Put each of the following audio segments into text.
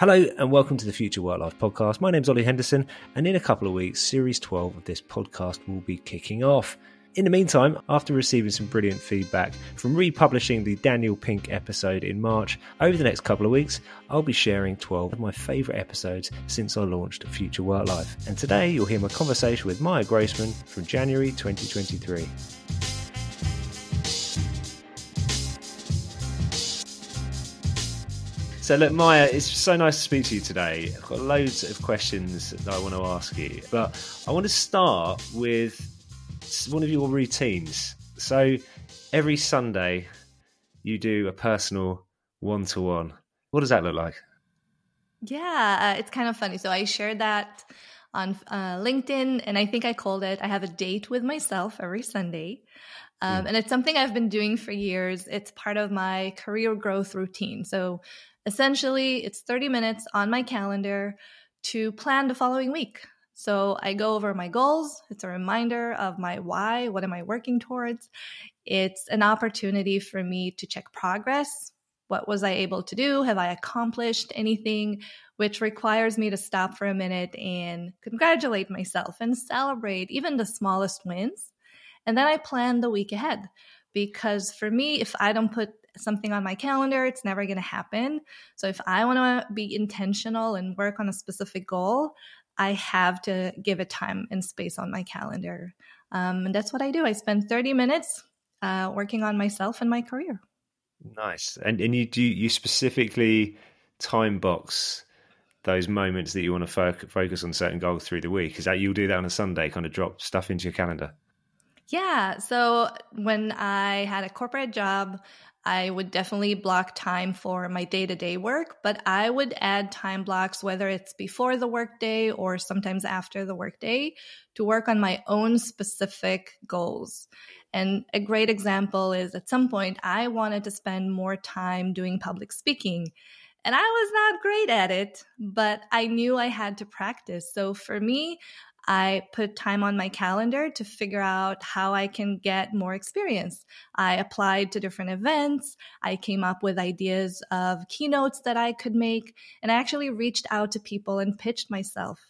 Hello and welcome to the Future Work Life podcast. My name's Ollie Henderson, and in a couple of weeks, series 12 of this podcast will be kicking off. In the meantime, after receiving some brilliant feedback from republishing the Daniel Pink episode in March, over the next couple of weeks, I'll be sharing 12 of my favourite episodes since I launched Future Work Life. And today, you'll hear my conversation with Maya Grossman from January 2023. So, look, Maya, it's so nice to speak to you today. I've got loads of questions that I want to ask you, but I want to start with one of your routines. So, every Sunday, you do a personal one to one. What does that look like? Yeah, uh, it's kind of funny. So, I shared that on uh, LinkedIn, and I think I called it I have a date with myself every Sunday. Um, mm. And it's something I've been doing for years. It's part of my career growth routine. So, essentially, it's 30 minutes on my calendar to plan the following week. So I go over my goals. It's a reminder of my why. What am I working towards? It's an opportunity for me to check progress. What was I able to do? Have I accomplished anything? Which requires me to stop for a minute and congratulate myself and celebrate even the smallest wins. And then I plan the week ahead. Because for me, if I don't put something on my calendar, it's never going to happen. So if I want to be intentional and work on a specific goal, I have to give it time and space on my calendar. Um, and that's what I do. I spend 30 minutes uh, working on myself and my career. Nice. And and you do you specifically time box those moments that you want to fo- focus on certain goals through the week? Is that you'll do that on a Sunday, kind of drop stuff into your calendar? Yeah. So when I had a corporate job, I would definitely block time for my day to day work, but I would add time blocks, whether it's before the workday or sometimes after the workday, to work on my own specific goals. And a great example is at some point, I wanted to spend more time doing public speaking. And I was not great at it, but I knew I had to practice. So for me, I put time on my calendar to figure out how I can get more experience. I applied to different events. I came up with ideas of keynotes that I could make, and I actually reached out to people and pitched myself.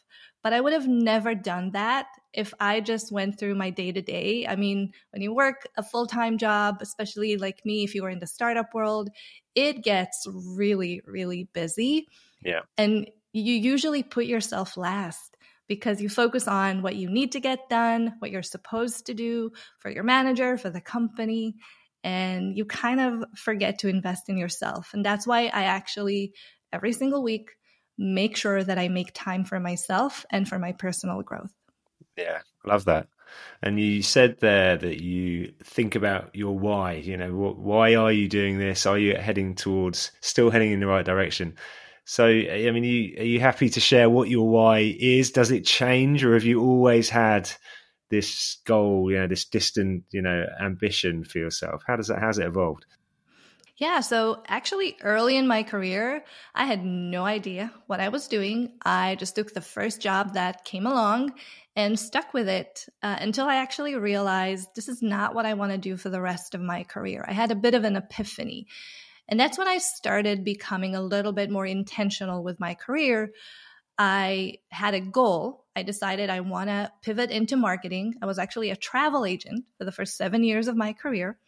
But I would have never done that if I just went through my day to day. I mean, when you work a full time job, especially like me, if you were in the startup world, it gets really, really busy. Yeah. And you usually put yourself last because you focus on what you need to get done, what you're supposed to do for your manager, for the company, and you kind of forget to invest in yourself. And that's why I actually, every single week, make sure that I make time for myself and for my personal growth. Yeah, love that. And you said there that you think about your why. You know, why are you doing this? Are you heading towards, still heading in the right direction? So, I mean, you, are you happy to share what your why is? Does it change, or have you always had this goal, you know, this distant, you know, ambition for yourself? How does that? How's it evolved? Yeah, so actually, early in my career, I had no idea what I was doing. I just took the first job that came along and stuck with it uh, until I actually realized this is not what I want to do for the rest of my career. I had a bit of an epiphany. And that's when I started becoming a little bit more intentional with my career. I had a goal. I decided I want to pivot into marketing. I was actually a travel agent for the first seven years of my career,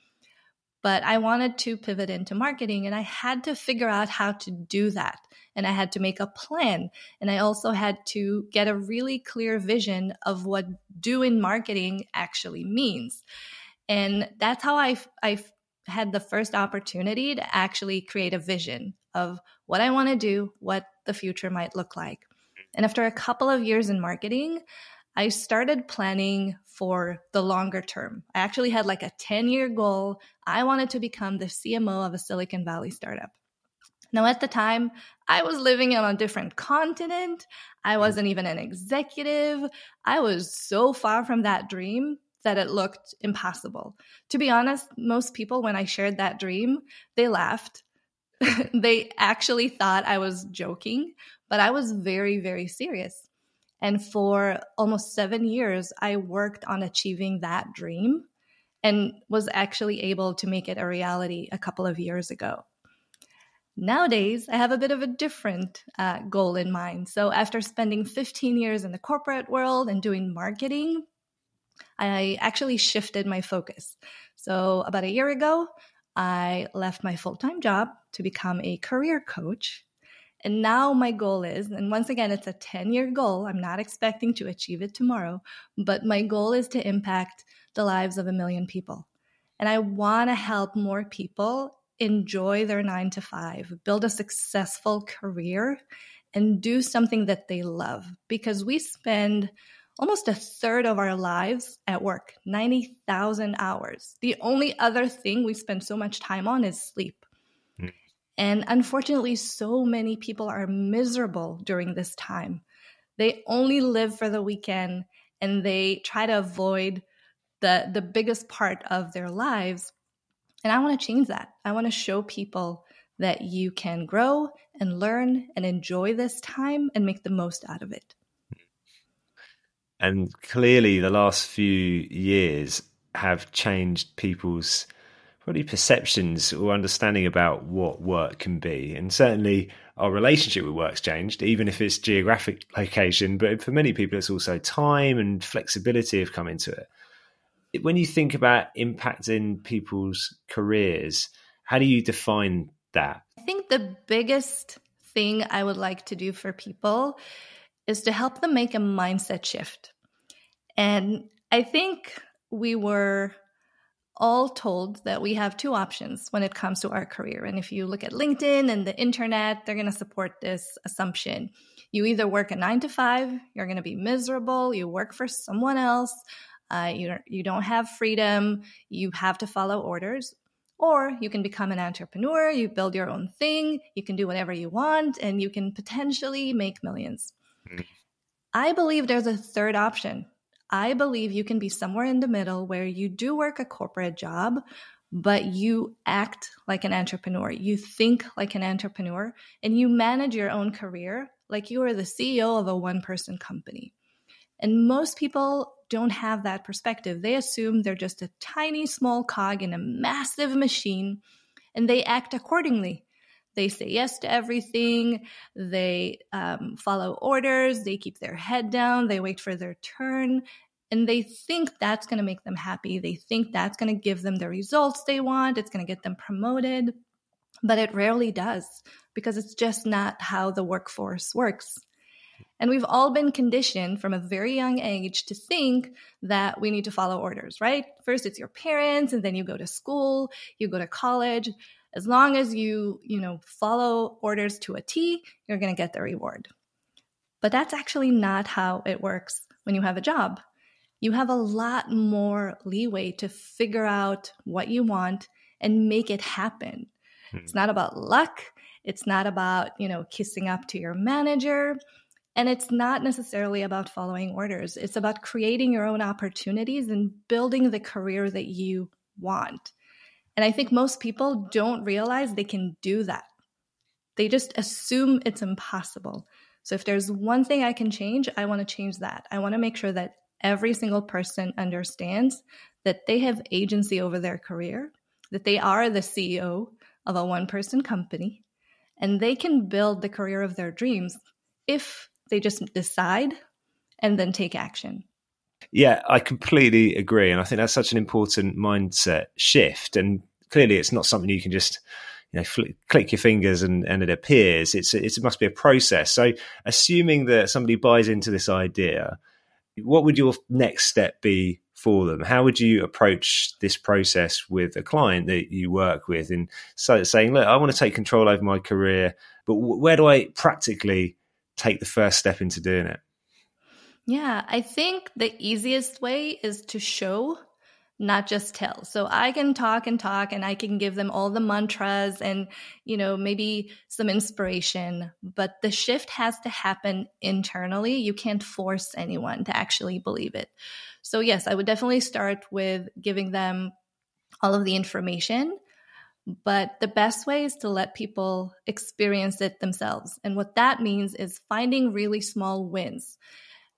but I wanted to pivot into marketing and I had to figure out how to do that. And I had to make a plan. And I also had to get a really clear vision of what doing marketing actually means. And that's how I, I had the first opportunity to actually create a vision of what I want to do, what the future might look like. And after a couple of years in marketing, I started planning for the longer term. I actually had like a 10 year goal. I wanted to become the CMO of a Silicon Valley startup. Now, at the time, I was living on a different continent. I mm-hmm. wasn't even an executive. I was so far from that dream that it looked impossible. To be honest, most people, when I shared that dream, they laughed. they actually thought I was joking, but I was very, very serious. And for almost seven years, I worked on achieving that dream and was actually able to make it a reality a couple of years ago. Nowadays, I have a bit of a different uh, goal in mind. So, after spending 15 years in the corporate world and doing marketing, I actually shifted my focus. So, about a year ago, I left my full time job to become a career coach. And now my goal is, and once again, it's a 10 year goal. I'm not expecting to achieve it tomorrow, but my goal is to impact the lives of a million people. And I want to help more people enjoy their nine to five, build a successful career, and do something that they love because we spend almost a third of our lives at work 90,000 hours. The only other thing we spend so much time on is sleep. Mm. And unfortunately, so many people are miserable during this time. They only live for the weekend and they try to avoid the, the biggest part of their lives and I want to change that. I want to show people that you can grow and learn and enjoy this time and make the most out of it. And clearly, the last few years have changed people's probably perceptions or understanding about what work can be. And certainly, our relationship with work's changed, even if it's geographic location. But for many people, it's also time and flexibility have come into it when you think about impacting people's careers, how do you define that? I think the biggest thing I would like to do for people is to help them make a mindset shift. And I think we were all told that we have two options when it comes to our career. And if you look at LinkedIn and the internet, they're going to support this assumption. You either work a nine to five, you're going to be miserable, you work for someone else, uh, you, you don't have freedom. You have to follow orders. Or you can become an entrepreneur, you build your own thing, you can do whatever you want, and you can potentially make millions. I believe there's a third option. I believe you can be somewhere in the middle where you do work a corporate job, but you act like an entrepreneur. You think like an entrepreneur, and you manage your own career like you are the CEO of a one person company. And most people don't have that perspective. They assume they're just a tiny, small cog in a massive machine and they act accordingly. They say yes to everything. They um, follow orders. They keep their head down. They wait for their turn. And they think that's going to make them happy. They think that's going to give them the results they want. It's going to get them promoted. But it rarely does because it's just not how the workforce works. And we've all been conditioned from a very young age to think that we need to follow orders, right? First it's your parents and then you go to school, you go to college. As long as you, you know, follow orders to a T, you're going to get the reward. But that's actually not how it works when you have a job. You have a lot more leeway to figure out what you want and make it happen. Hmm. It's not about luck. It's not about, you know, kissing up to your manager. And it's not necessarily about following orders, it's about creating your own opportunities and building the career that you want. And I think most people don't realize they can do that. They just assume it's impossible. So if there's one thing I can change, I want to change that. I want to make sure that every single person understands that they have agency over their career, that they are the CEO of a one person company, and they can build the career of their dreams if they just decide and then take action. Yeah, I completely agree. And I think that's such an important mindset shift. And clearly, it's not something you can just you know fl- click your fingers and, and it appears it's it must be a process so assuming that somebody buys into this idea what would your next step be for them how would you approach this process with a client that you work with and so saying look i want to take control over my career but where do i practically take the first step into doing it? Yeah, I think the easiest way is to show, not just tell. So I can talk and talk and I can give them all the mantras and, you know, maybe some inspiration, but the shift has to happen internally. You can't force anyone to actually believe it. So, yes, I would definitely start with giving them all of the information but the best way is to let people experience it themselves. And what that means is finding really small wins,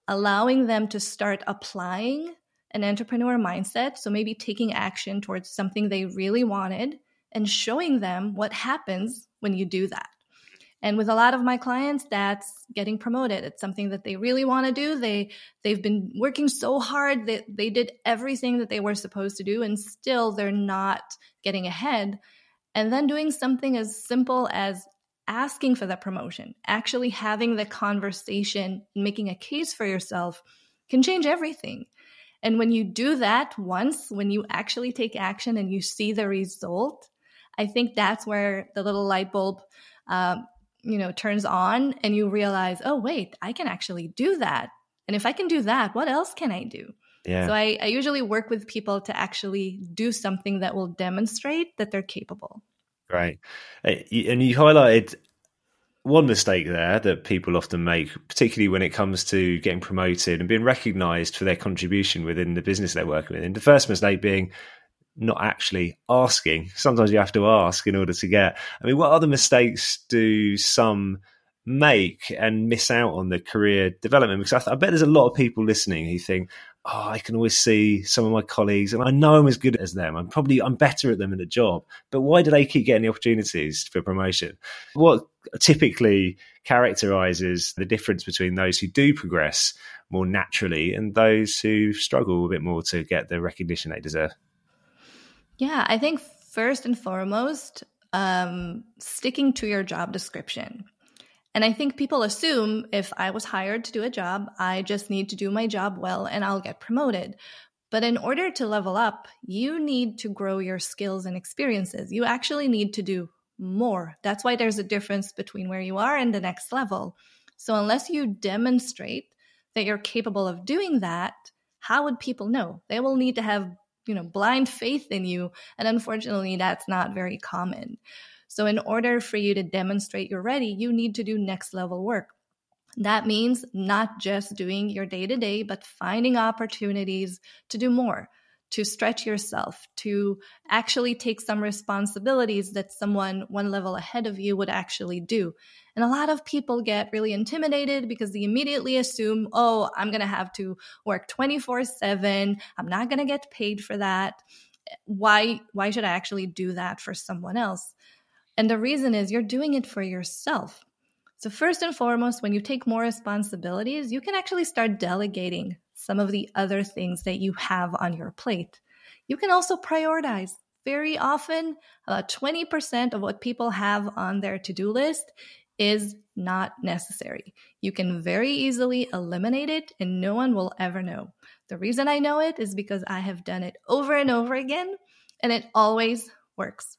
allowing them to start applying an entrepreneur mindset. So maybe taking action towards something they really wanted and showing them what happens when you do that. And with a lot of my clients, that's getting promoted. It's something that they really want to do. They they've been working so hard that they did everything that they were supposed to do, and still they're not getting ahead. And then doing something as simple as asking for that promotion, actually having the conversation, making a case for yourself can change everything. And when you do that once, when you actually take action and you see the result, I think that's where the little light bulb um, you know turns on and you realize oh wait i can actually do that and if i can do that what else can i do yeah. so I, I usually work with people to actually do something that will demonstrate that they're capable right uh, and you highlighted one mistake there that people often make, particularly when it comes to getting promoted and being recognized for their contribution within the business they're working with. And the first mistake being not actually asking. Sometimes you have to ask in order to get. I mean, what other mistakes do some make and miss out on the career development? Because I, th- I, bet there's a lot of people listening who think, "Oh, I can always see some of my colleagues, and I know I'm as good as them. I'm probably I'm better at them in the job. But why do they keep getting the opportunities for promotion? What typically characterizes the difference between those who do progress more naturally and those who struggle a bit more to get the recognition they deserve?" Yeah, I think first and foremost, um, sticking to your job description. And I think people assume if I was hired to do a job, I just need to do my job well and I'll get promoted. But in order to level up, you need to grow your skills and experiences. You actually need to do more. That's why there's a difference between where you are and the next level. So, unless you demonstrate that you're capable of doing that, how would people know? They will need to have you know blind faith in you and unfortunately that's not very common so in order for you to demonstrate you're ready you need to do next level work that means not just doing your day to day but finding opportunities to do more to stretch yourself, to actually take some responsibilities that someone one level ahead of you would actually do. And a lot of people get really intimidated because they immediately assume, oh, I'm going to have to work 24 7. I'm not going to get paid for that. Why, why should I actually do that for someone else? And the reason is you're doing it for yourself. So, first and foremost, when you take more responsibilities, you can actually start delegating some of the other things that you have on your plate. You can also prioritize. Very often, about 20% of what people have on their to do list is not necessary. You can very easily eliminate it and no one will ever know. The reason I know it is because I have done it over and over again and it always works.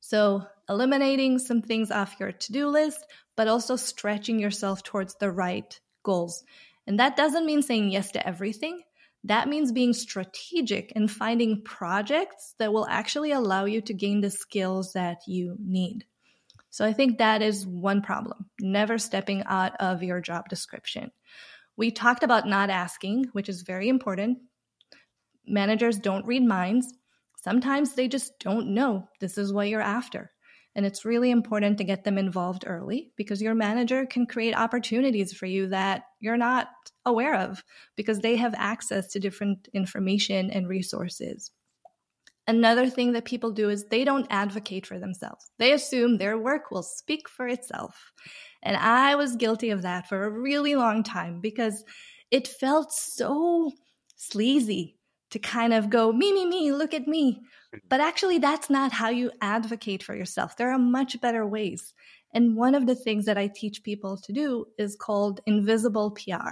So, eliminating some things off your to do list, but also stretching yourself towards the right goals. And that doesn't mean saying yes to everything. That means being strategic and finding projects that will actually allow you to gain the skills that you need. So I think that is one problem, never stepping out of your job description. We talked about not asking, which is very important. Managers don't read minds. Sometimes they just don't know this is what you're after. And it's really important to get them involved early because your manager can create opportunities for you that you're not aware of because they have access to different information and resources. Another thing that people do is they don't advocate for themselves. They assume their work will speak for itself. And I was guilty of that for a really long time because it felt so sleazy to kind of go, me, me, me, look at me. But actually, that's not how you advocate for yourself. There are much better ways. And one of the things that I teach people to do is called invisible PR.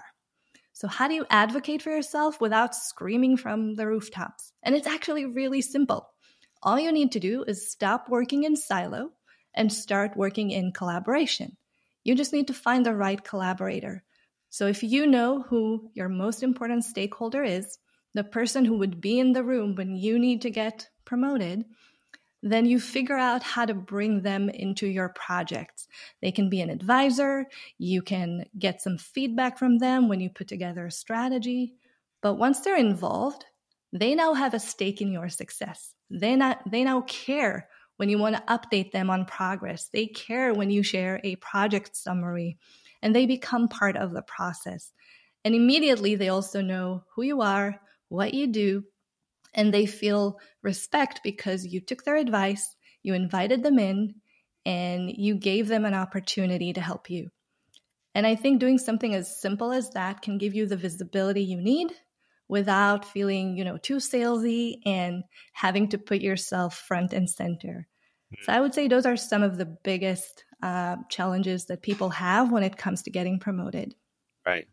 So, how do you advocate for yourself without screaming from the rooftops? And it's actually really simple. All you need to do is stop working in silo and start working in collaboration. You just need to find the right collaborator. So, if you know who your most important stakeholder is, the person who would be in the room when you need to get promoted, then you figure out how to bring them into your projects. They can be an advisor, you can get some feedback from them when you put together a strategy. But once they're involved, they now have a stake in your success. They, not, they now care when you want to update them on progress. They care when you share a project summary and they become part of the process. And immediately they also know who you are, what you do, and they feel respect because you took their advice, you invited them in, and you gave them an opportunity to help you. And I think doing something as simple as that can give you the visibility you need without feeling, you know, too salesy and having to put yourself front and center. So I would say those are some of the biggest uh, challenges that people have when it comes to getting promoted. Right.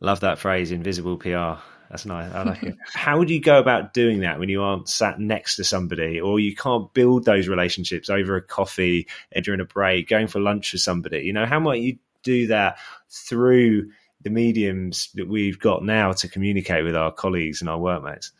Love that phrase, invisible PR. That's nice. I like it. How would you go about doing that when you aren't sat next to somebody or you can't build those relationships over a coffee during a break, going for lunch with somebody? You know, how might you do that through the mediums that we've got now to communicate with our colleagues and our workmates?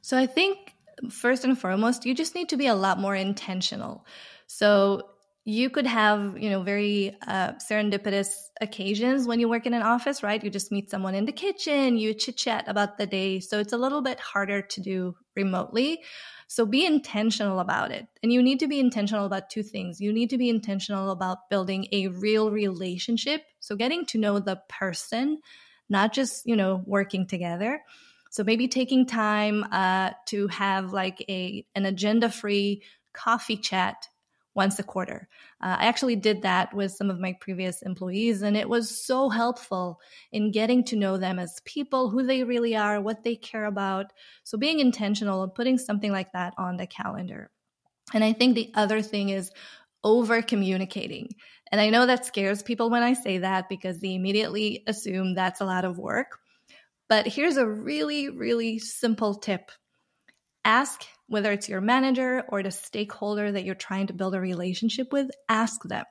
So I think first and foremost, you just need to be a lot more intentional. So you could have, you know, very uh, serendipitous occasions when you work in an office, right? You just meet someone in the kitchen, you chit chat about the day. So it's a little bit harder to do remotely. So be intentional about it. And you need to be intentional about two things. You need to be intentional about building a real relationship. So getting to know the person, not just, you know, working together. So maybe taking time uh, to have like a an agenda free coffee chat once a quarter. Uh, I actually did that with some of my previous employees, and it was so helpful in getting to know them as people, who they really are, what they care about. So being intentional and putting something like that on the calendar. And I think the other thing is over communicating. And I know that scares people when I say that because they immediately assume that's a lot of work. But here's a really, really simple tip ask whether it's your manager or the stakeholder that you're trying to build a relationship with, ask them,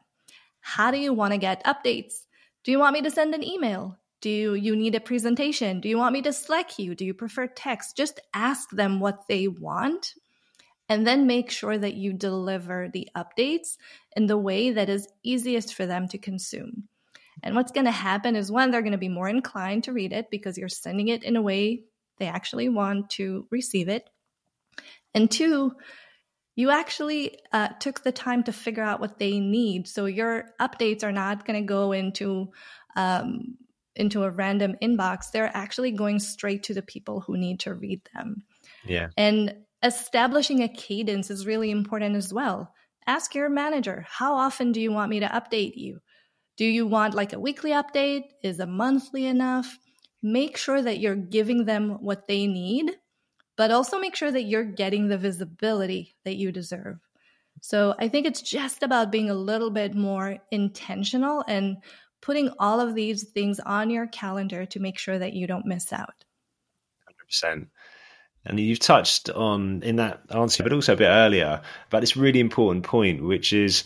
how do you want to get updates? Do you want me to send an email? Do you need a presentation? Do you want me to Slack you? Do you prefer text? Just ask them what they want and then make sure that you deliver the updates in the way that is easiest for them to consume. And what's going to happen is one, they're going to be more inclined to read it because you're sending it in a way they actually want to receive it. And two, you actually uh, took the time to figure out what they need. So your updates are not going to go into um, into a random inbox. They're actually going straight to the people who need to read them. Yeah. And establishing a cadence is really important as well. Ask your manager, how often do you want me to update you? Do you want like a weekly update? Is a monthly enough? Make sure that you're giving them what they need but also make sure that you're getting the visibility that you deserve. So I think it's just about being a little bit more intentional and putting all of these things on your calendar to make sure that you don't miss out. 100%. And you've touched on in that answer, but also a bit earlier, about this really important point, which is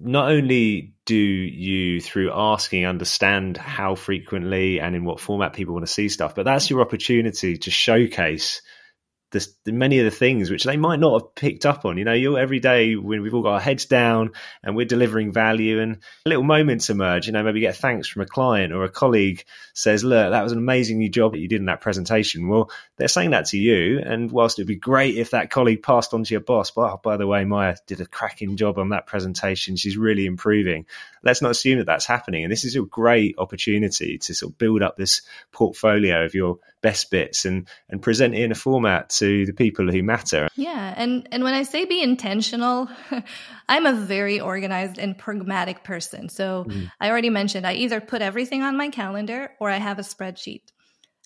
not only do you through asking understand how frequently and in what format people want to see stuff but that's your opportunity to showcase many of the things which they might not have picked up on. You know, you every day when we've all got our heads down and we're delivering value, and little moments emerge. You know, maybe get thanks from a client or a colleague says, "Look, that was an amazing new job that you did in that presentation." Well, they're saying that to you, and whilst it'd be great if that colleague passed on to your boss, but oh, by the way, Maya did a cracking job on that presentation. She's really improving. Let's not assume that that's happening, and this is a great opportunity to sort of build up this portfolio of your best bits and and present it in a format to the people who matter. Yeah, and and when I say be intentional, I'm a very organized and pragmatic person. So mm. I already mentioned I either put everything on my calendar or I have a spreadsheet.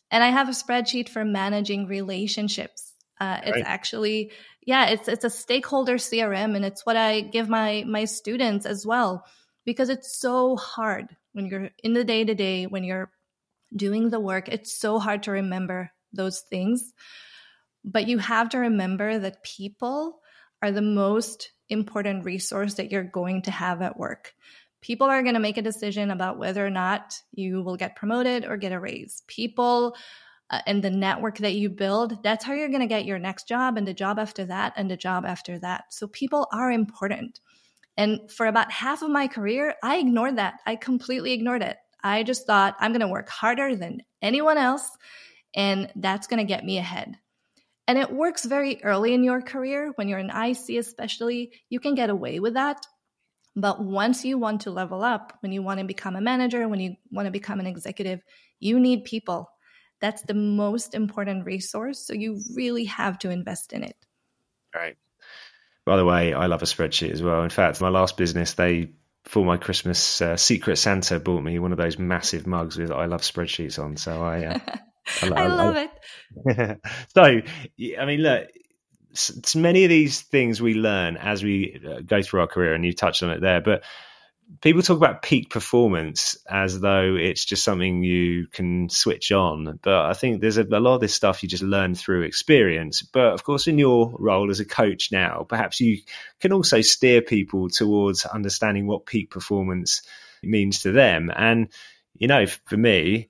And I have a spreadsheet for managing relationships. Uh, it's right. actually yeah, it's it's a stakeholder CRM and it's what I give my my students as well because it's so hard when you're in the day to day when you're doing the work, it's so hard to remember those things. But you have to remember that people are the most important resource that you're going to have at work. People are going to make a decision about whether or not you will get promoted or get a raise. People uh, and the network that you build, that's how you're going to get your next job and the job after that and the job after that. So people are important. And for about half of my career, I ignored that. I completely ignored it. I just thought I'm going to work harder than anyone else, and that's going to get me ahead. And it works very early in your career. When you're an IC, especially, you can get away with that. But once you want to level up, when you want to become a manager, when you want to become an executive, you need people. That's the most important resource. So you really have to invest in it. Right. By the way, I love a spreadsheet as well. In fact, my last business, they for my Christmas, uh, Secret Santa bought me one of those massive mugs with "I love spreadsheets" on. So I, uh, I, I, love I, it. so, I mean, look, many of these things we learn as we uh, go through our career, and you touched on it there, but people talk about peak performance as though it's just something you can switch on. But I think there's a, a, lot of this stuff you just learn through experience. But of course, in your role as a coach now, perhaps you can also steer people towards understanding what peak performance means to them. And, you know, for me,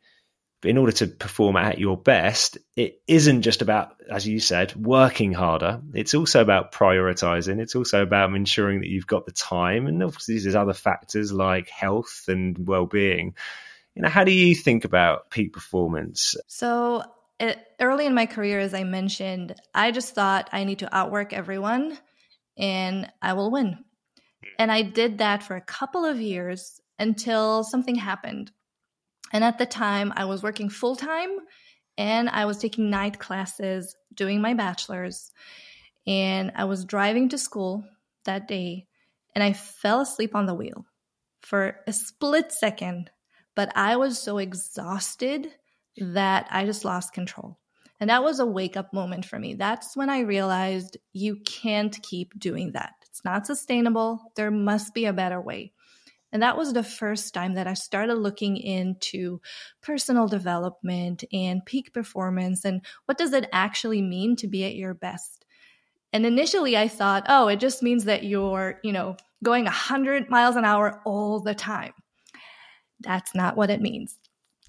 in order to perform at your best, it isn't just about, as you said, working harder. It's also about prioritizing. It's also about ensuring that you've got the time. And obviously, there's other factors like health and well being. You know, how do you think about peak performance? So, early in my career, as I mentioned, I just thought I need to outwork everyone and I will win. And I did that for a couple of years until something happened. And at the time, I was working full time and I was taking night classes, doing my bachelor's. And I was driving to school that day and I fell asleep on the wheel for a split second. But I was so exhausted that I just lost control. And that was a wake up moment for me. That's when I realized you can't keep doing that. It's not sustainable. There must be a better way. And that was the first time that I started looking into personal development and peak performance and what does it actually mean to be at your best. And initially I thought, oh, it just means that you're, you know, going 100 miles an hour all the time. That's not what it means.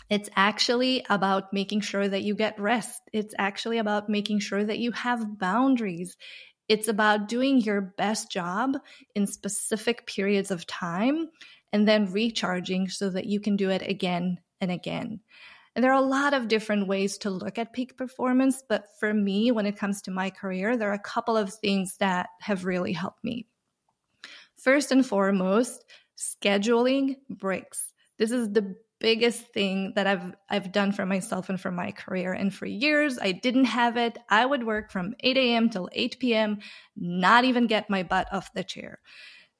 It's actually about making sure that you get rest. It's actually about making sure that you have boundaries. It's about doing your best job in specific periods of time and then recharging so that you can do it again and again. And there are a lot of different ways to look at peak performance, but for me, when it comes to my career, there are a couple of things that have really helped me. First and foremost, scheduling breaks. This is the biggest thing that I've I've done for myself and for my career. And for years I didn't have it. I would work from 8 a.m. till 8 p.m., not even get my butt off the chair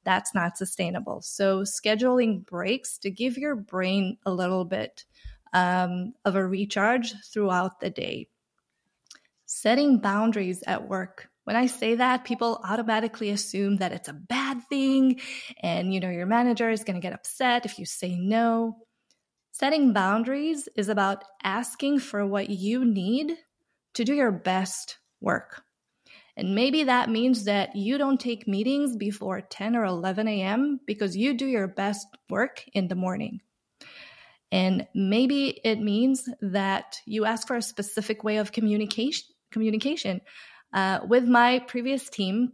that's not sustainable. So, scheduling breaks to give your brain a little bit um, of a recharge throughout the day. Setting boundaries at work. When I say that, people automatically assume that it's a bad thing and you know your manager is going to get upset if you say no. Setting boundaries is about asking for what you need to do your best work. And maybe that means that you don't take meetings before 10 or 11 a.m. because you do your best work in the morning. And maybe it means that you ask for a specific way of communication. Communication. Uh, with my previous team,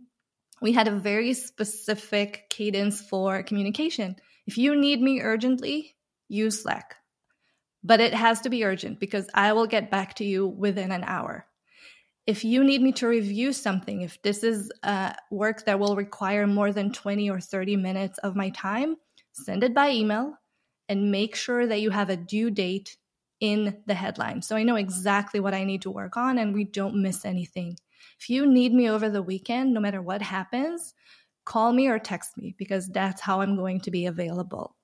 we had a very specific cadence for communication. If you need me urgently, use Slack. But it has to be urgent because I will get back to you within an hour if you need me to review something, if this is uh, work that will require more than 20 or 30 minutes of my time, send it by email and make sure that you have a due date in the headline. So I know exactly what I need to work on and we don't miss anything. If you need me over the weekend, no matter what happens, call me or text me because that's how I'm going to be available.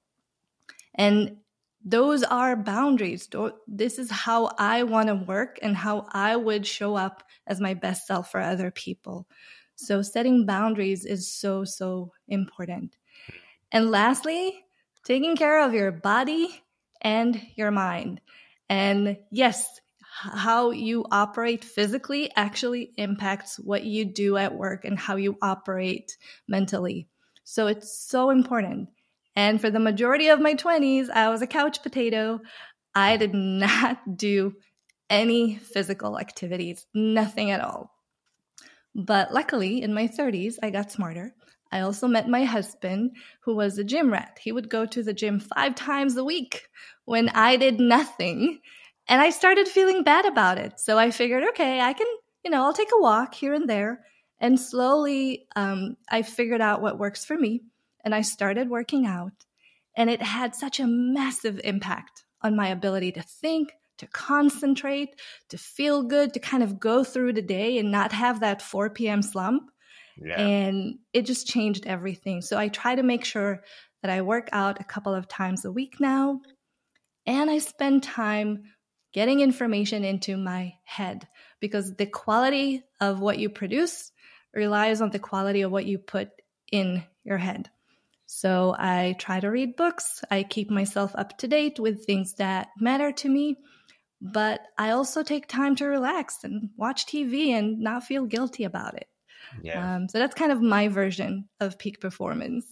And those are boundaries. This is how I want to work and how I would show up as my best self for other people. So, setting boundaries is so, so important. And lastly, taking care of your body and your mind. And yes, how you operate physically actually impacts what you do at work and how you operate mentally. So, it's so important. And for the majority of my 20s, I was a couch potato. I did not do any physical activities, nothing at all. But luckily, in my 30s, I got smarter. I also met my husband, who was a gym rat. He would go to the gym five times a week when I did nothing. And I started feeling bad about it. So I figured, okay, I can, you know, I'll take a walk here and there. And slowly, um, I figured out what works for me and I started working out. And it had such a massive impact on my ability to think, to concentrate, to feel good, to kind of go through the day and not have that 4 p.m. slump. Yeah. And it just changed everything. So I try to make sure that I work out a couple of times a week now. And I spend time getting information into my head because the quality of what you produce relies on the quality of what you put in your head. So I try to read books. I keep myself up to date with things that matter to me. But I also take time to relax and watch TV and not feel guilty about it. Yeah. Um, so that's kind of my version of peak performance.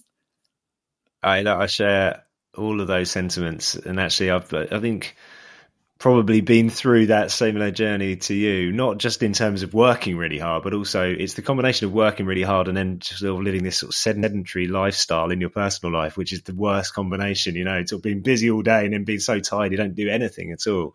I I share all of those sentiments, and actually, I've I think probably been through that similar journey to you, not just in terms of working really hard, but also it's the combination of working really hard and then sort of living this sort of sedentary lifestyle in your personal life, which is the worst combination, you know, sort of being busy all day and then being so tired you don't do anything at all.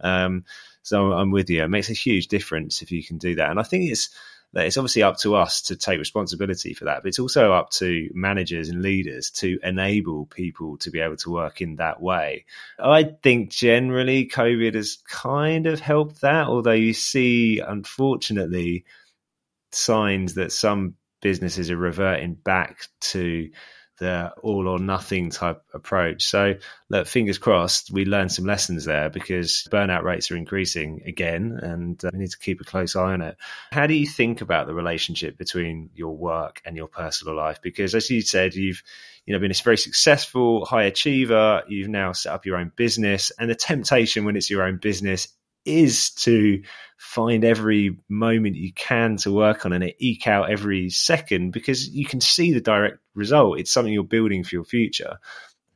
Um, so I'm with you. It makes a huge difference if you can do that. And I think it's, that it's obviously up to us to take responsibility for that, but it's also up to managers and leaders to enable people to be able to work in that way. I think generally COVID has kind of helped that, although you see, unfortunately, signs that some businesses are reverting back to the all or nothing type approach. So, look, fingers crossed, we learned some lessons there because burnout rates are increasing again, and uh, we need to keep a close eye on it. How do you think about the relationship between your work and your personal life? Because, as you said, you've you know been a very successful high achiever. You've now set up your own business, and the temptation when it's your own business is to find every moment you can to work on and eke out every second because you can see the direct result. It's something you're building for your future.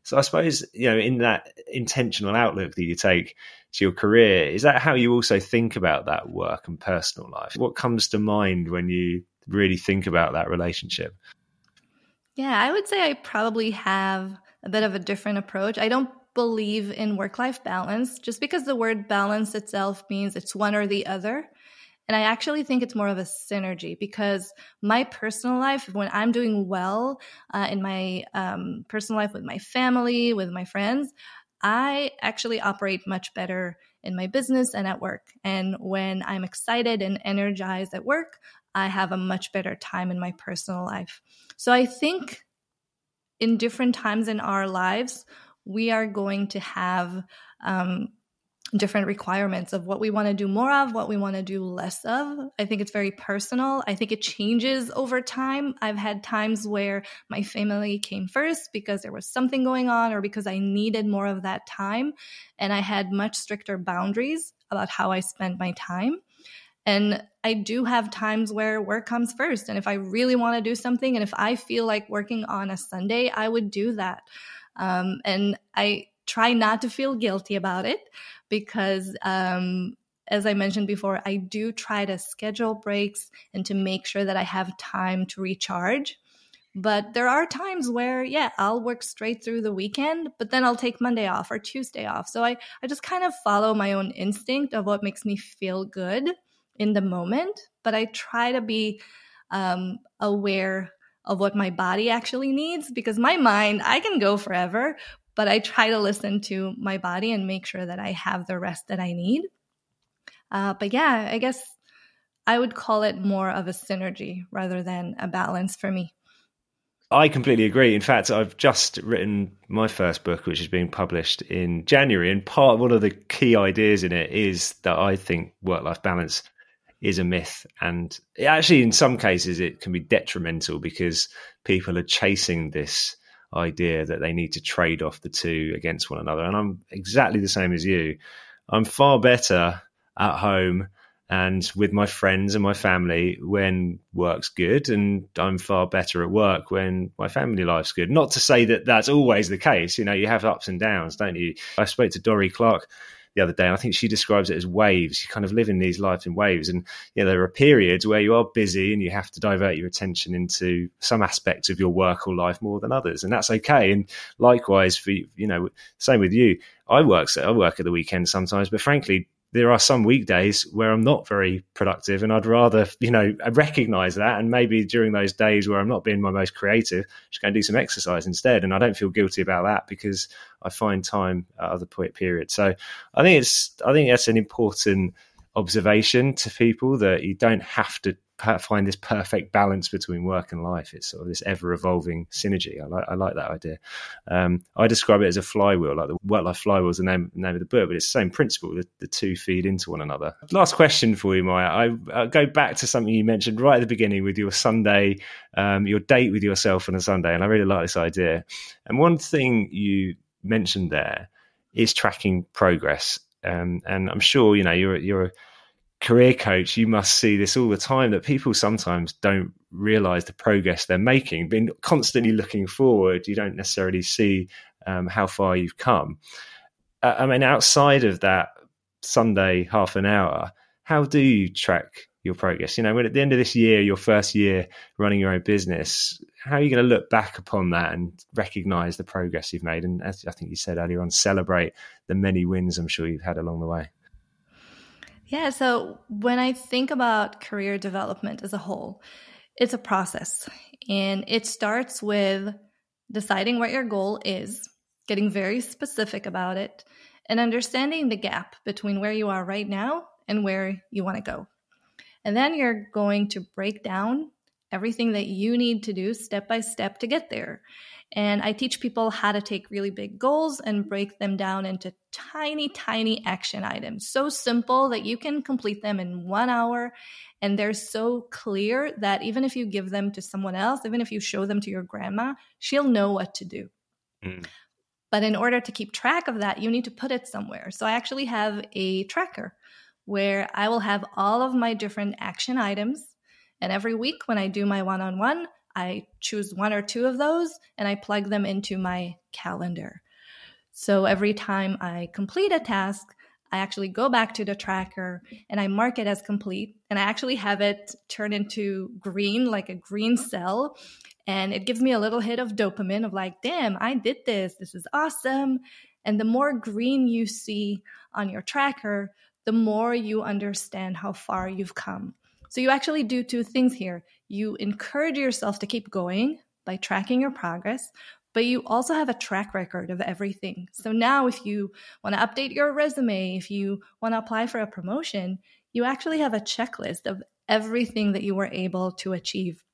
So I suppose, you know, in that intentional outlook that you take to your career, is that how you also think about that work and personal life? What comes to mind when you really think about that relationship? Yeah, I would say I probably have a bit of a different approach. I don't believe in work life balance just because the word balance itself means it's one or the other. And I actually think it's more of a synergy because my personal life, when I'm doing well uh, in my um, personal life with my family, with my friends, I actually operate much better in my business and at work. And when I'm excited and energized at work, I have a much better time in my personal life. So I think in different times in our lives, we are going to have um, different requirements of what we want to do more of, what we want to do less of. I think it's very personal. I think it changes over time. I've had times where my family came first because there was something going on or because I needed more of that time. And I had much stricter boundaries about how I spent my time. And I do have times where work comes first. And if I really want to do something and if I feel like working on a Sunday, I would do that. Um, and I try not to feel guilty about it because, um, as I mentioned before, I do try to schedule breaks and to make sure that I have time to recharge. But there are times where, yeah, I'll work straight through the weekend, but then I'll take Monday off or Tuesday off. So I, I just kind of follow my own instinct of what makes me feel good in the moment. But I try to be um, aware of what my body actually needs because my mind, I can go forever, but I try to listen to my body and make sure that I have the rest that I need. Uh, but yeah, I guess I would call it more of a synergy rather than a balance for me. I completely agree. In fact, I've just written my first book, which is being published in January. And part one of the key ideas in it is that I think work life balance is a myth. And actually, in some cases, it can be detrimental because people are chasing this idea that they need to trade off the two against one another. And I'm exactly the same as you. I'm far better at home and with my friends and my family when work's good and i'm far better at work when my family life's good not to say that that's always the case you know you have ups and downs don't you i spoke to dorie clark the other day. And I think she describes it as waves. You kind of live in these lives in waves. And know, there are periods where you are busy and you have to divert your attention into some aspects of your work or life more than others. And that's okay. And likewise for you know, same with you. I work I work at the weekend sometimes, but frankly, there are some weekdays where I'm not very productive, and I'd rather, you know, recognize that. And maybe during those days where I'm not being my most creative, just go and do some exercise instead. And I don't feel guilty about that because I find time at other periods. So I think it's, I think that's an important observation to people that you don't have to find this perfect balance between work and life. It's sort of this ever evolving synergy. I like I like that idea. Um, I describe it as a flywheel, like the work life flywheel is the name, name of the book, but it's the same principle. The, the two feed into one another. Last question for you, Maya. I, I go back to something you mentioned right at the beginning with your Sunday, um, your date with yourself on a Sunday, and I really like this idea. And one thing you mentioned there is tracking progress. Um, and I'm sure you know you're you're a career coach. You must see this all the time that people sometimes don't realize the progress they're making. Being constantly looking forward, you don't necessarily see um, how far you've come. Uh, I mean, outside of that Sunday half an hour, how do you track your progress? You know, when at the end of this year, your first year running your own business, how are you going to look back upon that and recognize the progress you've made? And as I think you said earlier on, celebrate the many wins I'm sure you've had along the way. Yeah. So when I think about career development as a whole, it's a process and it starts with deciding what your goal is, getting very specific about it, and understanding the gap between where you are right now and where you want to go. And then you're going to break down everything that you need to do step by step to get there. And I teach people how to take really big goals and break them down into tiny, tiny action items. So simple that you can complete them in one hour. And they're so clear that even if you give them to someone else, even if you show them to your grandma, she'll know what to do. Mm. But in order to keep track of that, you need to put it somewhere. So I actually have a tracker where I will have all of my different action items. And every week when I do my one on one, I choose one or two of those and I plug them into my calendar. So every time I complete a task, I actually go back to the tracker and I mark it as complete. And I actually have it turn into green, like a green cell. And it gives me a little hit of dopamine of like, damn, I did this. This is awesome. And the more green you see on your tracker, the more you understand how far you've come. So you actually do two things here. You encourage yourself to keep going by tracking your progress, but you also have a track record of everything. So now, if you want to update your resume, if you want to apply for a promotion, you actually have a checklist of everything that you were able to achieve.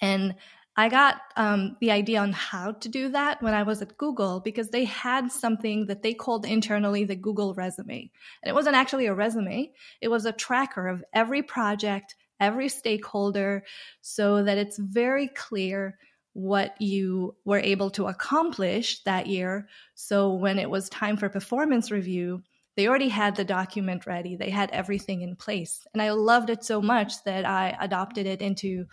And I got um, the idea on how to do that when I was at Google because they had something that they called internally the Google resume. And it wasn't actually a resume, it was a tracker of every project, every stakeholder, so that it's very clear what you were able to accomplish that year. So when it was time for performance review, they already had the document ready. They had everything in place. And I loved it so much that I adopted it into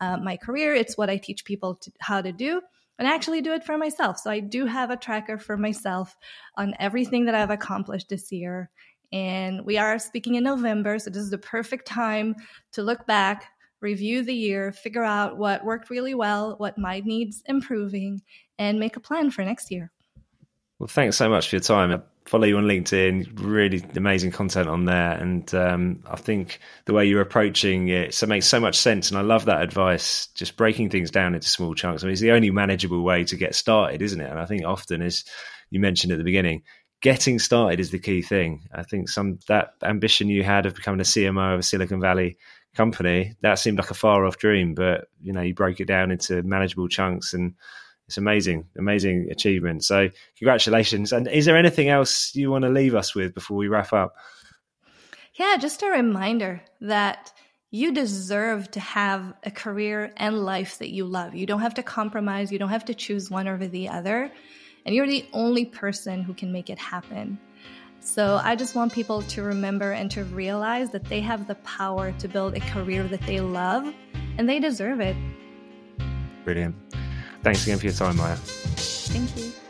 uh, my career. It's what I teach people to, how to do. And I actually do it for myself. So I do have a tracker for myself on everything that I've accomplished this year. And we are speaking in November. So this is the perfect time to look back, review the year, figure out what worked really well, what might needs improving, and make a plan for next year. Well, thanks so much for your time follow you on LinkedIn. Really amazing content on there, and um, I think the way you're approaching it so makes so much sense. And I love that advice, just breaking things down into small chunks. I mean, it's the only manageable way to get started, isn't it? And I think often, as you mentioned at the beginning, getting started is the key thing. I think some that ambition you had of becoming a CMO of a Silicon Valley company that seemed like a far off dream, but you know you broke it down into manageable chunks and it's amazing, amazing achievement. So congratulations. And is there anything else you want to leave us with before we wrap up? Yeah, just a reminder that you deserve to have a career and life that you love. You don't have to compromise. You don't have to choose one over the other. And you're the only person who can make it happen. So I just want people to remember and to realize that they have the power to build a career that they love and they deserve it. Brilliant. Thanks again for your time, Maya. Thank you.